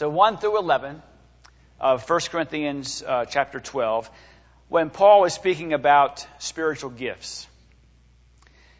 So 1 through 11 of 1 Corinthians uh, chapter 12, when Paul is speaking about spiritual gifts.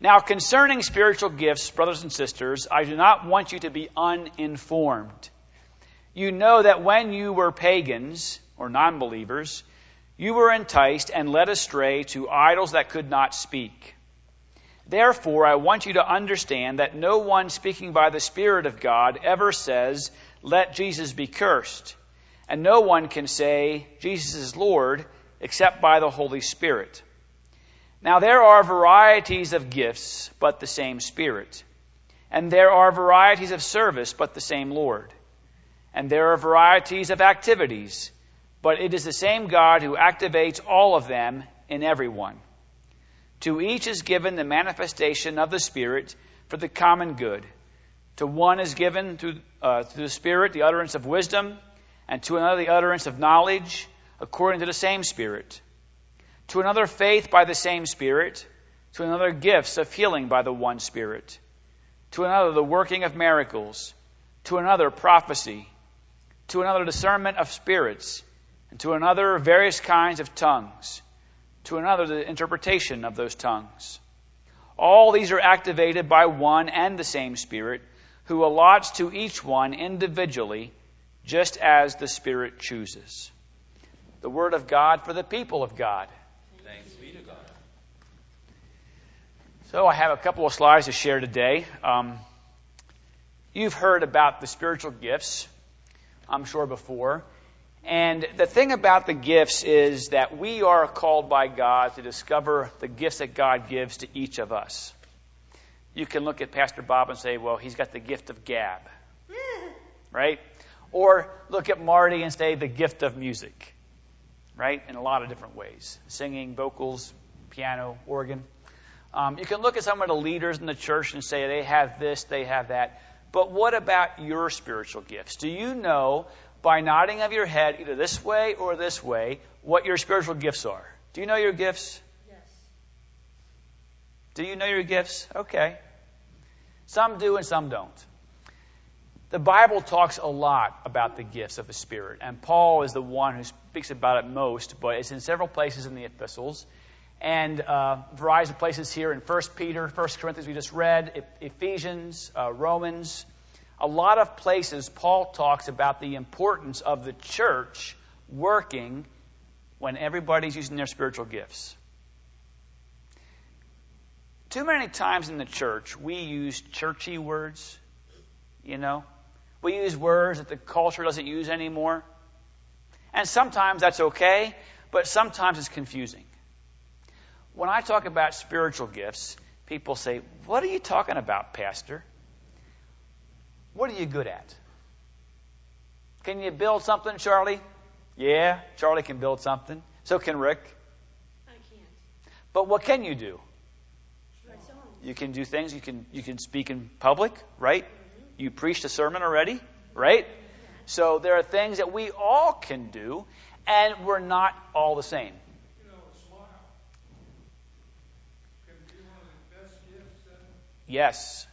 Now, concerning spiritual gifts, brothers and sisters, I do not want you to be uninformed. You know that when you were pagans, or non believers, you were enticed and led astray to idols that could not speak. Therefore, I want you to understand that no one speaking by the Spirit of God ever says, Let Jesus be cursed. And no one can say, Jesus is Lord, except by the Holy Spirit. Now there are varieties of gifts, but the same Spirit. And there are varieties of service, but the same Lord. And there are varieties of activities, but it is the same God who activates all of them in everyone. To each is given the manifestation of the Spirit for the common good. To one is given through, uh, through the Spirit the utterance of wisdom, and to another the utterance of knowledge, according to the same Spirit. To another faith by the same Spirit, to another gifts of healing by the one Spirit, to another the working of miracles, to another prophecy, to another discernment of spirits, and to another various kinds of tongues, to another the interpretation of those tongues. All these are activated by one and the same Spirit, who allots to each one individually, just as the Spirit chooses. The Word of God for the people of God. Thanks be to God. So I have a couple of slides to share today. Um, you've heard about the spiritual gifts, I'm sure, before. And the thing about the gifts is that we are called by God to discover the gifts that God gives to each of us. You can look at Pastor Bob and say, well, he's got the gift of gab. Right? Or look at Marty and say the gift of music. Right? In a lot of different ways singing, vocals, piano, organ. Um, you can look at some of the leaders in the church and say they have this, they have that. But what about your spiritual gifts? Do you know by nodding of your head, either this way or this way, what your spiritual gifts are? Do you know your gifts? Yes. Do you know your gifts? Okay. Some do and some don't. The Bible talks a lot about the gifts of the Spirit, and Paul is the one who speaks about it most, but it's in several places in the epistles and uh, variety of places here in 1 Peter, 1 Corinthians, we just read, Ephesians, uh, Romans. A lot of places, Paul talks about the importance of the church working when everybody's using their spiritual gifts. Too many times in the church, we use churchy words, you know. We use words that the culture doesn't use anymore. And sometimes that's okay, but sometimes it's confusing. When I talk about spiritual gifts, people say, What are you talking about, Pastor? What are you good at? Can you build something, Charlie? Yeah, Charlie can build something. So can Rick. I can't. But what can you do? You can do things. You can you can speak in public, right? You preached a sermon already, right? So there are things that we all can do, and we're not all the same. Yes.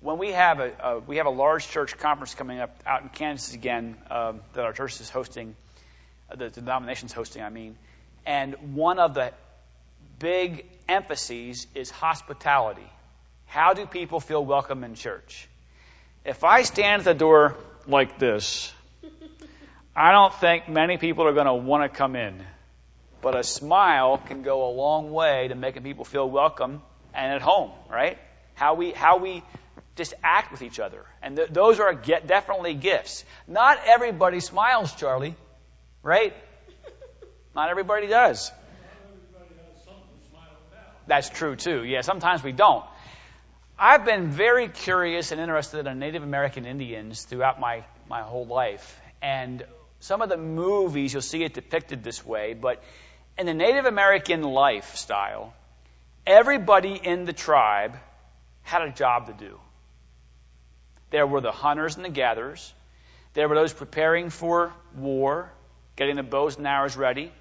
When we have a, we have a large church conference coming up out in Kansas again um, that our church is hosting, uh, the, the denomination's hosting, I mean, and one of the big emphases is hospitality. How do people feel welcome in church? If I stand at the door like this, I don't think many people are going to want to come in. But a smile can go a long way to making people feel welcome and at home, right? how we, how we just act with each other. And th- those are definitely gifts. Not everybody smiles, Charlie, right? Not everybody does. That's true too. Yeah, sometimes we don't. I've been very curious and interested in Native American Indians throughout my, my whole life. And some of the movies, you'll see it depicted this way, but in the Native American lifestyle, everybody in the tribe had a job to do. There were the hunters and the gatherers. There were those preparing for war, getting the bows and arrows ready.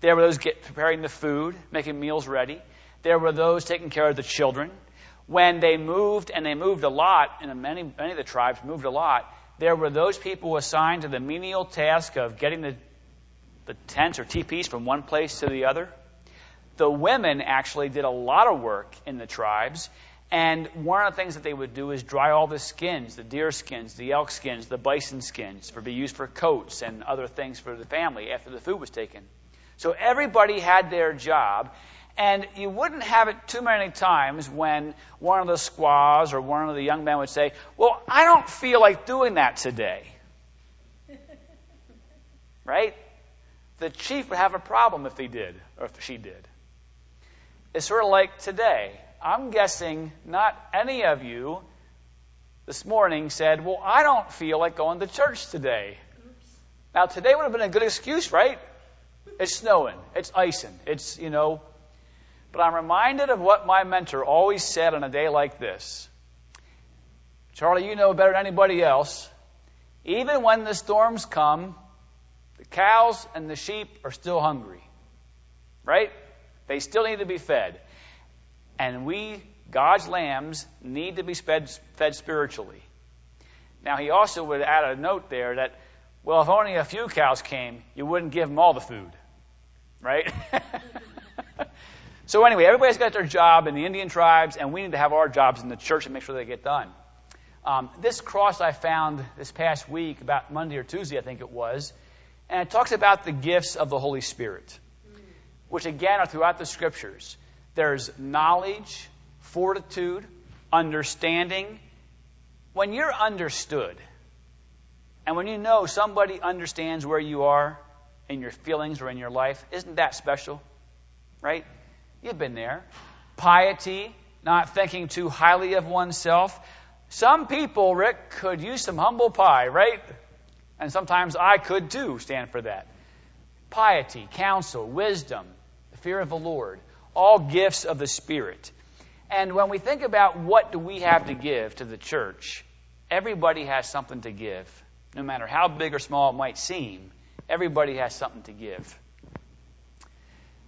There were those get, preparing the food, making meals ready. There were those taking care of the children. When they moved, and they moved a lot, and many, many of the tribes moved a lot, there were those people assigned to the menial task of getting the, the tents or teepees from one place to the other. The women actually did a lot of work in the tribes, and one of the things that they would do is dry all the skins, the deer skins, the elk skins, the bison skins, for be used for coats and other things for the family after the food was taken. So everybody had their job, and you wouldn't have it too many times when one of the squaws or one of the young men would say, Well, I don't feel like doing that today. right? The chief would have a problem if he did, or if she did. It's sort of like today. I'm guessing not any of you this morning said, Well, I don't feel like going to church today. Oops. Now, today would have been a good excuse, right? It's snowing, it's icing, it's, you know. But I'm reminded of what my mentor always said on a day like this Charlie, you know better than anybody else. Even when the storms come, the cows and the sheep are still hungry. Right? They still need to be fed. And we, God's lambs, need to be fed, spiritually. Now, he also would add a note there that, well, if only a few cows came, you wouldn't give them all the food. Right? so, anyway, everybody's got their job in the Indian tribes, and we need to have our jobs in the church and make sure they get done. Um, this cross I found this past week, about Monday or Tuesday, I think it was, and it talks about the gifts of the Holy Spirit, which again are throughout the scriptures. There's knowledge, fortitude, understanding. When you're understood, and when you know somebody understands where you are in your feelings or in your life, isn't that special? Right? You've been there. Piety, not thinking too highly of oneself. Some people, Rick, could use some humble pie, right? And sometimes I could too stand for that. Piety, counsel, wisdom, the fear of the Lord all gifts of the Spirit. And when we think about what do we have to give to the church, everybody has something to give. No matter how big or small it might seem, everybody has something to give.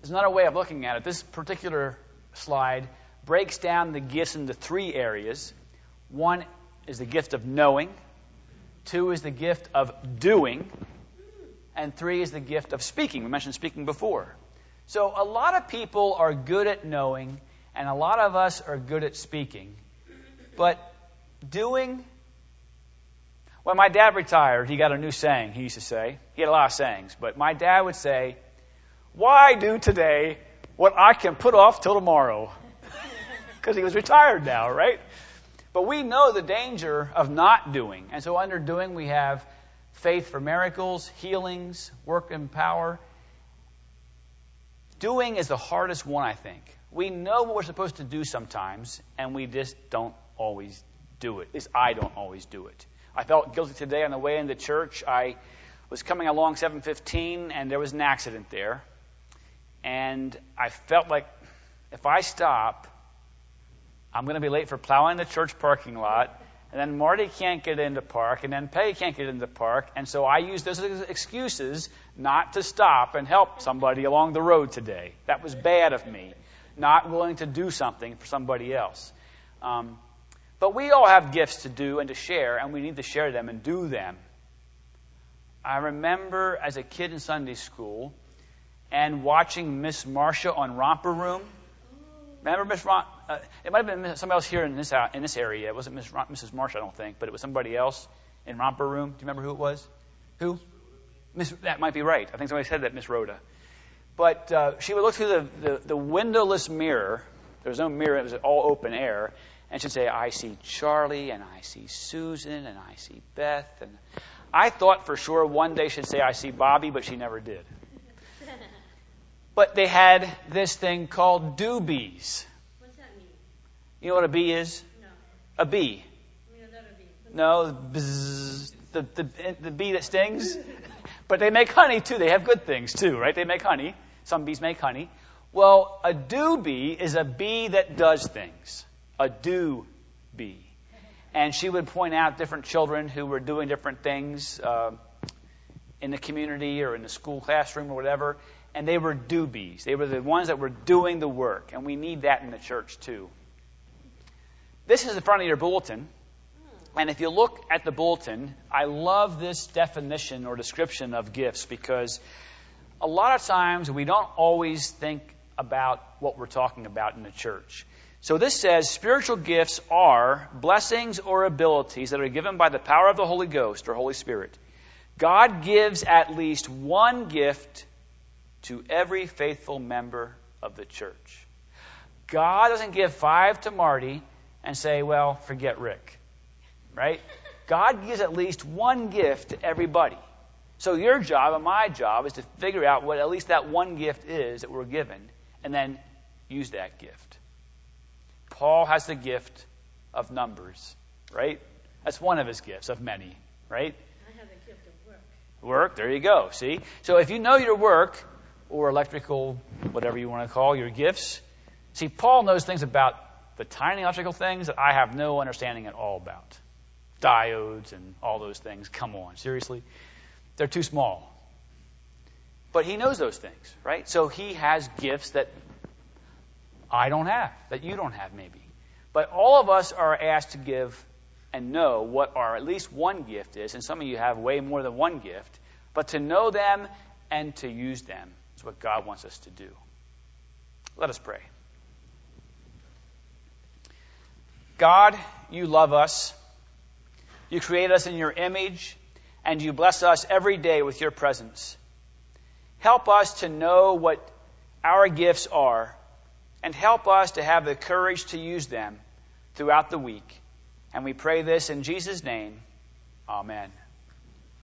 There's another way of looking at it. This particular slide breaks down the gifts into three areas. One is the gift of knowing, two is the gift of doing, and three is the gift of speaking. We mentioned speaking before. So a lot of people are good at knowing, and a lot of us are good at speaking. But doing, when my dad retired, he got a new saying, he used to say. He had a lot of sayings, but my dad would say, Why do today what I can put off till tomorrow? Because he was retired now, right? But we know the danger of not doing. And so under doing, we have faith for miracles, healings, work and power, Doing is the hardest one, I think. We know what we're supposed to do sometimes, and we just don't always do it. At least I don't always do it. I felt guilty today on the way into church. I was coming along 715, and there was an accident there. And I felt like if I stop, I'm going to be late for plowing the church parking lot and then Marty can't get into park, and then Peggy can't get into park, and so I use those excuses not to stop and help somebody along the road today. That was bad of me, not willing to do something for somebody else. Um, but we all have gifts to do and to share, and we need to share them and do them. I remember as a kid in Sunday school and watching Miss Marcia on Romper Room. Remember Miss Ron? Uh, it might have been somebody else here in this uh, in this area. It wasn't Miss Ron, Mrs. Marsh, I don't think, but it was somebody else in Romper Room. Do you remember who it was? Who? Miss. That might be right. I think somebody said that, Miss Rhoda. But uh, she would look through the, the, the windowless mirror. There was no mirror; it was all open air, and she'd say, "I see Charlie, and I see Susan, and I see Beth." And I thought for sure one day she'd say, "I see Bobby," but she never did. But they had this thing called Do Bees. What's that mean? You know what a bee is? No. A bee. No, bzz, the, the, the bee that stings. but they make honey too. They have good things too, right? They make honey. Some bees make honey. Well, a do bee is a bee that does things. A do bee. And she would point out different children who were doing different things uh, in the community or in the school classroom or whatever and they were Do Bees. They were the ones that were doing the work, and we need that in the church too. This is the front of your bulletin. And if you look at the bulletin, I love this definition or description of gifts because a lot of times we don't always think about what we're talking about in the church. So this says spiritual gifts are blessings or abilities that are given by the power of the Holy Ghost or Holy Spirit. God gives at least one gift to every faithful member of the church. God doesn't give five to Marty and say, well, forget Rick. Right? God gives at least one gift to everybody. So your job and my job is to figure out what at least that one gift is that we're given and then use that gift. Paul has the gift of numbers, right? That's one of his gifts of many, right? I have the gift of work. Work, there you go. See? So if you know your work, or electrical, whatever you want to call your gifts, see, Paul knows things about the tiny electrical things that I have no understanding at all about. Diodes and all those things. Come on, seriously? They're too small. But he knows those things, right? So he has gifts that I don't have, that you don't have, maybe. But all of us are asked to give and know what our at least one gift is, and some of you have way more than one gift, but to know them and to use them is what God wants us to do. Let us pray. God, you love us. You create us in your image, and you bless us every day with your presence. Help us to know what our gifts are, and help us to have the courage to use them throughout the week. And we pray this in Jesus' name. Amen.